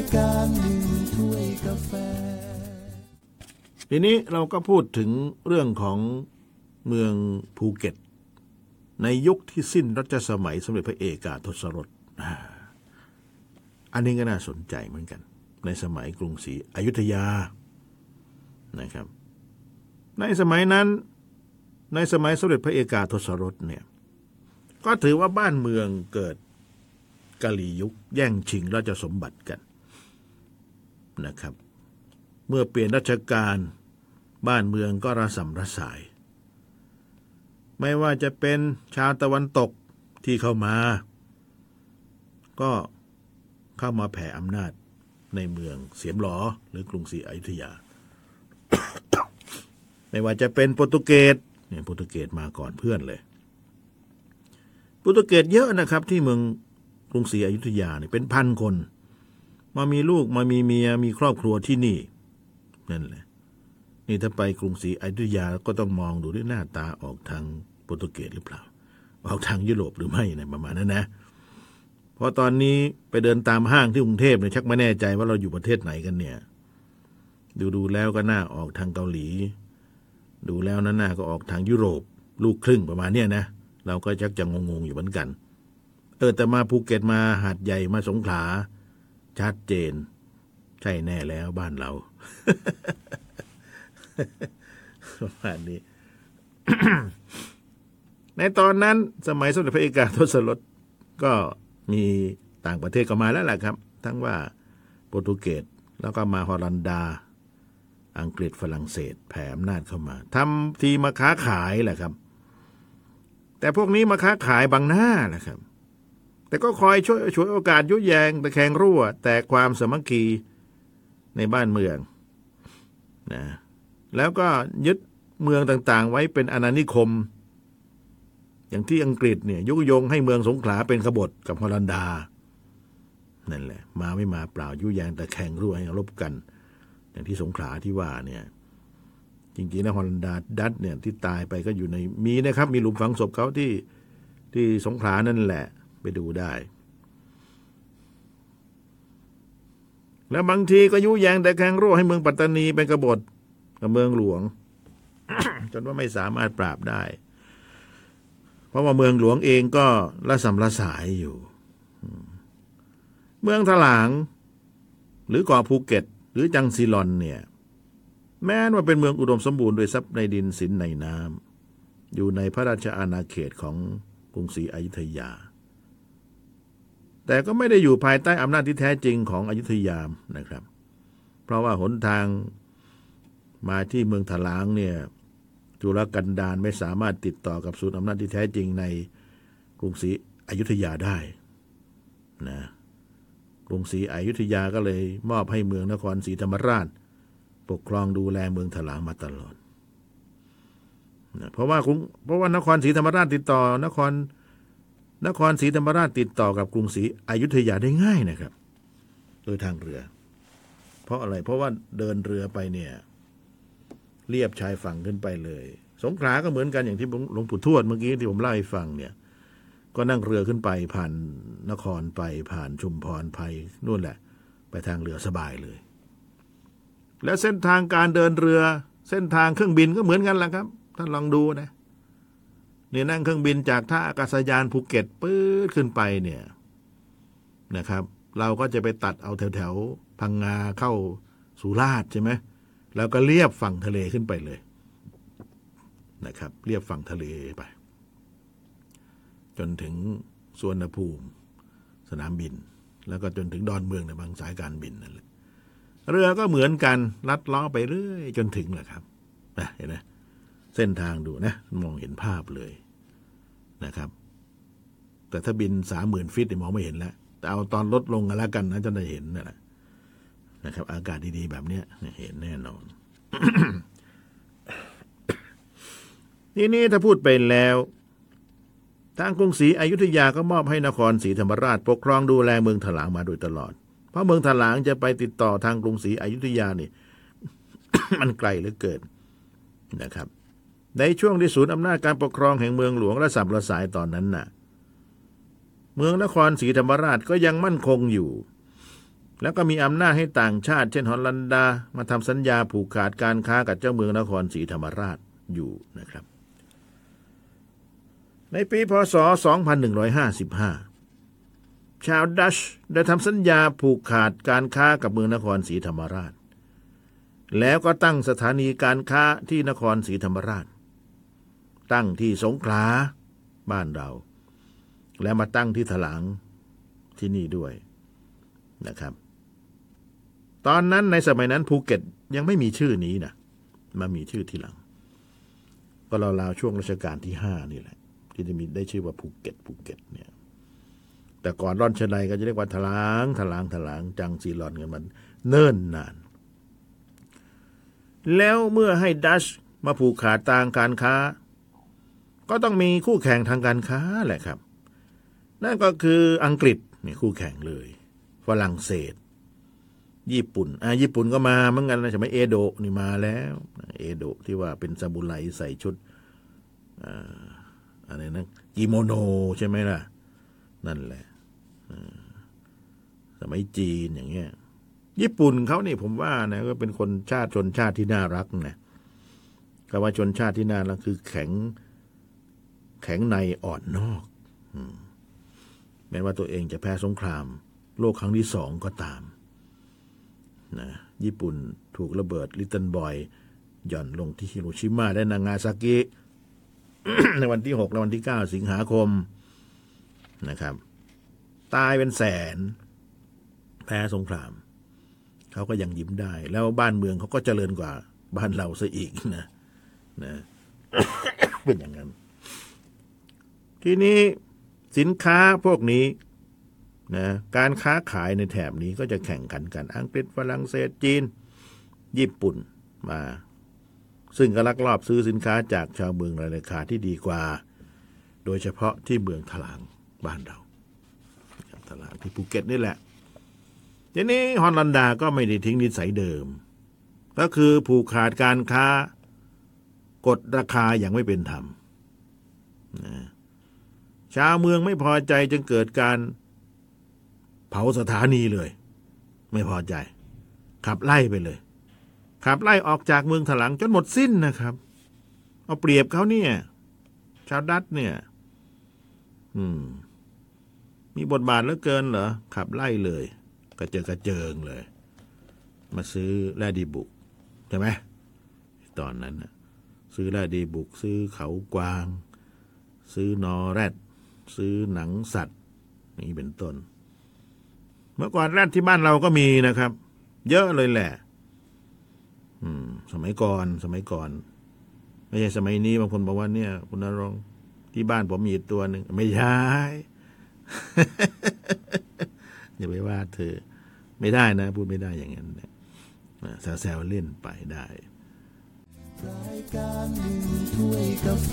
ายการหนึ่งถ้วยกาแฟ ทีนี้เราก็พูดถึงเรื่องของเมืองภูเก็ต ในยุคที่สิ้นรัชสมัยสมเด็จพระเอกาทศรถอ่าอันนี้ก็น่าสนใจเหมือนกัน ในสมัยกรุงศรีอยุธยานะครับ ในสมัยนั้น ในสมัยสมเด็จพระเอกาทศรถเนี่ยก็ถือว่าบ้านเมืองเกิดกะลียุคแย่งชิงราชสมบัติกัน นะครับ เมื่อเปลี่ยนราชการบ้านเมืองก็ระสำระสาย ไม่ว่าจะเป็นชาวตะวันตกที่เข้ามา ก็เข้ามาแผ่อำนาจในเมืองเสียมหลอหรือกรุงศรีอยุธยา ไม่ว่าจะเป็นโปรตุเกสเนี่ยโปรตุเกสมาก่อนเพื่อนเลย โปรตุเกสเยอะนะครับที่เมืองกรุงศรีอยุธยาเนี่ยเป็นพันคน มามีลูกมามีเมียมีครอบครัวที่นี่ นั่นแหละ นี่ถ้าไปกรุงศรีอยุธยาก็ต้องมองดูด้วยหน้าตาออกทางโปรตุเกสหรือเปล่า ออกทางยุโรปหรือไม่ในประมาณนั้นนะเพราะตอนนี้ไปเดินตามห้างที่กรุงเทพเนี่ยชักไม่แน่ใจว่าเราอยู่ประเทศไหนกันเนี่ย ดูดูแล้วก็หน่าออกทางเกาหลี ดูแล้วนั้นหน่าก็ออกทางยุโรป ลูกครึ่งประมาณเนี้ยนะเราก็ชักจะงงๆอยู่เหมือนกัน เออแต่มาภูเก็ตมาหาดใหญ่มาสงขลา ชัดเจน ใช่แน่แล้วบ้านเราประมาณนี้ ในตอนนั้นสมัยสมเด็จพระเอกาทศรถก็มีต่างประเทศก็มาแล้วแหละครับ ทั้งว่าโปรตุเกสแล้วก็มาฮอลันดา อังกฤษฝรั่งเศส แผ่อำนาจเข้ามาทำทีมาค้าขายแหละครับ แต่พวกนี้มาค้าขายบางหน้าแหละครับ แต่ก็คอยช่วยช่วยโอกาสยุแยงตะแคงรั่ว แต่ความสมัคคีในบ้านเมืองนะแล้วก็ยึดเมืองต่างๆ ไว้เป็นอาณานิคม อย่างที่อังกฤษเนี่ย ยุยงให้เมืองสงขลาเป็นขบฏกับฮอลันดา นั่นแหละ มาไม่มาเปล่ายุแยงแต่แข่งรั่วให้รบกัน อย่างที่สงขลาที่ว่าเนี่ย จริงๆนะฮอลันดาดัตเนี่ยที่ตายไปก็อยู่ในมีนะครับ มีหลุมฝังศพเขาที่ที่สงขลานั่นแหละ ไปดูได้ แล้วบางทีก็ยุแยงแต่แข่งรั่วให้เมืองปัตตานีเป็นกบฏกับเมืองหลวง จนว่าไม่สามารถปราบได้ เพราะว่าเมืองหลวงเองก็ละสำละสายอยู่ เมืองถลาง หรือเกาะภูเก็ต หรือจังซีลอนเนี่ย แม้ว่าเป็นเมืองอุดมสมบูรณ์ด้วยทรัพย์ในดินสินในน้ำอยู่ในพระราชอาณาเขตของกรุงศรีอยุธยา แต่ก็ไม่ได้อยู่ภายใต้อำนาจที่แท้จริงของอยุธยามนะครับ เพราะว่าหนทางมาที่เมืองถลางเนี่ยจุลกันดารไม่สามารถติดต่อกับศูนย์อำนาจที่แท้จริงในกรุงศรีอยุธยาได้นะกรุงศรีอยุธยาก็เลยมอบให้เมืองนครศรีธรรมราช ปกครองดูแลเมืองถลางมาตลอดนะเพราะว่ากรุงเพราะว่านครศรีธรรมราชติดต่อนคร นครศรีธรรมราชติดต่อกับกรุงศรีอยุธยาได้ง่ายนะครับ โดยทางเรือ เพราะอะไร เพราะว่าเดินเรือไปเนี่ย เรียบชายฝั่งขึ้นไปเลย สงขลาก็เหมือนกันอย่างที่หลวงปู่ทวดเมื่อกี้ที่ผมเล่าให้ฟังเนี่ย ก็นั่งเรือขึ้นไปผ่านนครไปผ่านชุมพรไปนู่นแหละ ไปทางเรือสบายเลย และเส้นทางการเดินเรือ เส้นทางเครื่องบินก็เหมือนกันแหละครับท่านลองดูนะ เนี่ยนั่งเครื่องบินจากท่าอากาศยานภูเก็ตปื๊ดขึ้นไปเนี่ยนะครับ เราก็จะไปตัดเอาแถวแถวพังงาเข้าสุราษฎร์ใช่ไหมแล้วก็เลียบฝั่งทะเลขึ้นไปเลยนะครับ เรียบฝั่งทะเลไป จนถึงสวนภูมิ สนามบิน แล้วก็จนถึงดอนเมืองในบางสายการบินนั่นแหละเรือก็เหมือนกันลัดล้อไปเรื่อยจนถึงแหละครับนะเห็นไหม เส้นทางดูนะ มองเห็นภาพเลยนะครับ แต่ถ้าบินสามหมื่นฟิตเนี่ยมองไม่เห็นแล้วแต่เอาตอนลดลงกันแล้วกันนะจะได้เห็นนั่นแหละนะครับ อากาศดีๆแบบเนี้ยเห็นแน่นอนทีนี้ถ้าพูดไปแล้ว ทางกรุงศรีอยุธยาก็มอบให้นครศรีธรรมราช ปกครองดูแลเมืองถลางมาโดยตลอด เพราะเมืองถลางจะไปติดต่อทางกรุงศรีอยุธยานี่ มันไกลเหลือเกินนะครับ ในช่วงที่ศูนย์อำนาจการปกครองแห่งเมืองหลวงระสับระสายตอนนั้นน่ะ เมืองนครศรีธรรมราชก็ยังมั่นคงอยู่ แล้วก็มีอำนาจให้ต่างชาติ เช่นฮอลแลนดา มาทำสัญญาผูกขาดการค้ากับเจ้าเมืองนครศรีธรรมราชอยู่นะครับ ในปีพศ 2155 ชาวดัชได้ทำสัญญาผูกขาดการค้ากับเมืองนครศรีธรรมราช แล้วก็ตั้งสถานีการค้าที่นครศรีธรรมราช ตั้งที่สงขลาบ้านเรา และมาตั้งที่ถลางที่นี่ด้วยนะครับ ตอนนั้นในสมัยนั้นภูเก็ตยังไม่มีชื่อนี้นะมามีชื่อทีหลัง ก็ราวๆช่วงรัชกาลที่ห้านี่แหละ ที่จะมีได้ชื่อว่าภูเก็ตภูเก็ตเนี่ยแต่ก่อนร่อนชะไรก็จะเรียกว่าถลางถลางถลางจังซีลอนกันมันเนิ่นนาน แล้วเมื่อให้ดัชมาผูกขาดทางการค้า ก็ต้องมีคู่แข่งทางการค้าแหละครับ นั่นก็คืออังกฤษนี่คู่แข่งเลย ฝรั่งเศส ญี่ปุ่นอะญี่ปุ่นก็มาเหมือนกันนะใช่ไหมเอโดะนี่มาแล้ว เอโดะที่ว่าเป็นซาบุไรใส่ชุดอ่าอะไรนะกิโมโนใช่ไหมล่ะ นั่นแหละสมัยจีนอย่างเงี้ย ญี่ปุ่นเขานี่ผมว่านะก็เป็นคนชาติชนชาติที่น่ารักนะคำว่าชนชาติที่น่ารักคือแข็ง แข็งในอ่อนนอกอมแม้ว่าตัวเองจะแพ้สงคราม โลกครั้งที่สองก็ตามนะญี่ปุ่นถูกระเบิดลิตเติลบอยหย่อนลงที่ฮิโรชิมาและนางาซากิ ในวันที่หกและวันที่เก้าสิงหาคมนะครับ ตายเป็นแสน แพ้สงคราม เขาก็ยังยิ้มได้ แล้วบ้านเมืองเขาก็เจริญกว่า บ้านเราซะอีกนะนะเป็นอย่างนั้น ทีนี้สินค้าพวกนี้นะการค้าขายในแถบนี้ก็จะแข่งขันกันอังกฤษฝรั่งเศสจีน ญี่ปุ่นมา ซึ่งก็ลักลอบซื้อสินค้าจากชาวเมืองในราคาที่ดีกว่า โดยเฉพาะที่เมืองถลางบ้านเราถลางที่ภูเก็ตนี่แหละทีนี้ฮอลแลนดาก็ไม่ได้ทิ้งนิสัยเดิม ก็คือผูกขาดการค้ากดราคาอย่างไม่เป็นธรรมนะ ชาวเมืองไม่พอใจจึงเกิดการ เผาสถานีเลย ไม่พอใจ ขับไล่ไปเลย ขับไล่ออกจากเมืองถลังจนหมดสิ้นนะครับ เอาเปรียบเขาเนี่ย ชาวดัตเนี่ย อืม มีบทบาทเหลือเกินเหรอ ขับไล่เลย กระเจิงกระเจิงเลย มาซื้อแร่ดีบุกใช่ไหมตอนนั้นนะซื้อแร่ดีบุก ซื้อเขากวาง ซื้อนอแรด ซื้อหนังสัตว์นี่เป็นต้น เมื่อก่อนแรดที่บ้านเราก็มีนะครับ เยอะเลยแหละ อืม สมัยก่อน สมัยก่อน ไม่ใช่สมัยนี้บางคนบอกว่าเนี่ย คุณนรงที่บ้านผมมีตัวหนึ่งไม่ใช่อย่าไปว่าเธอ ไม่ได้นะ พูดไม่ได้อย่างนั้นนะแซวๆเล่นไปได้รายการหนึ่งถ้วยกาแฟ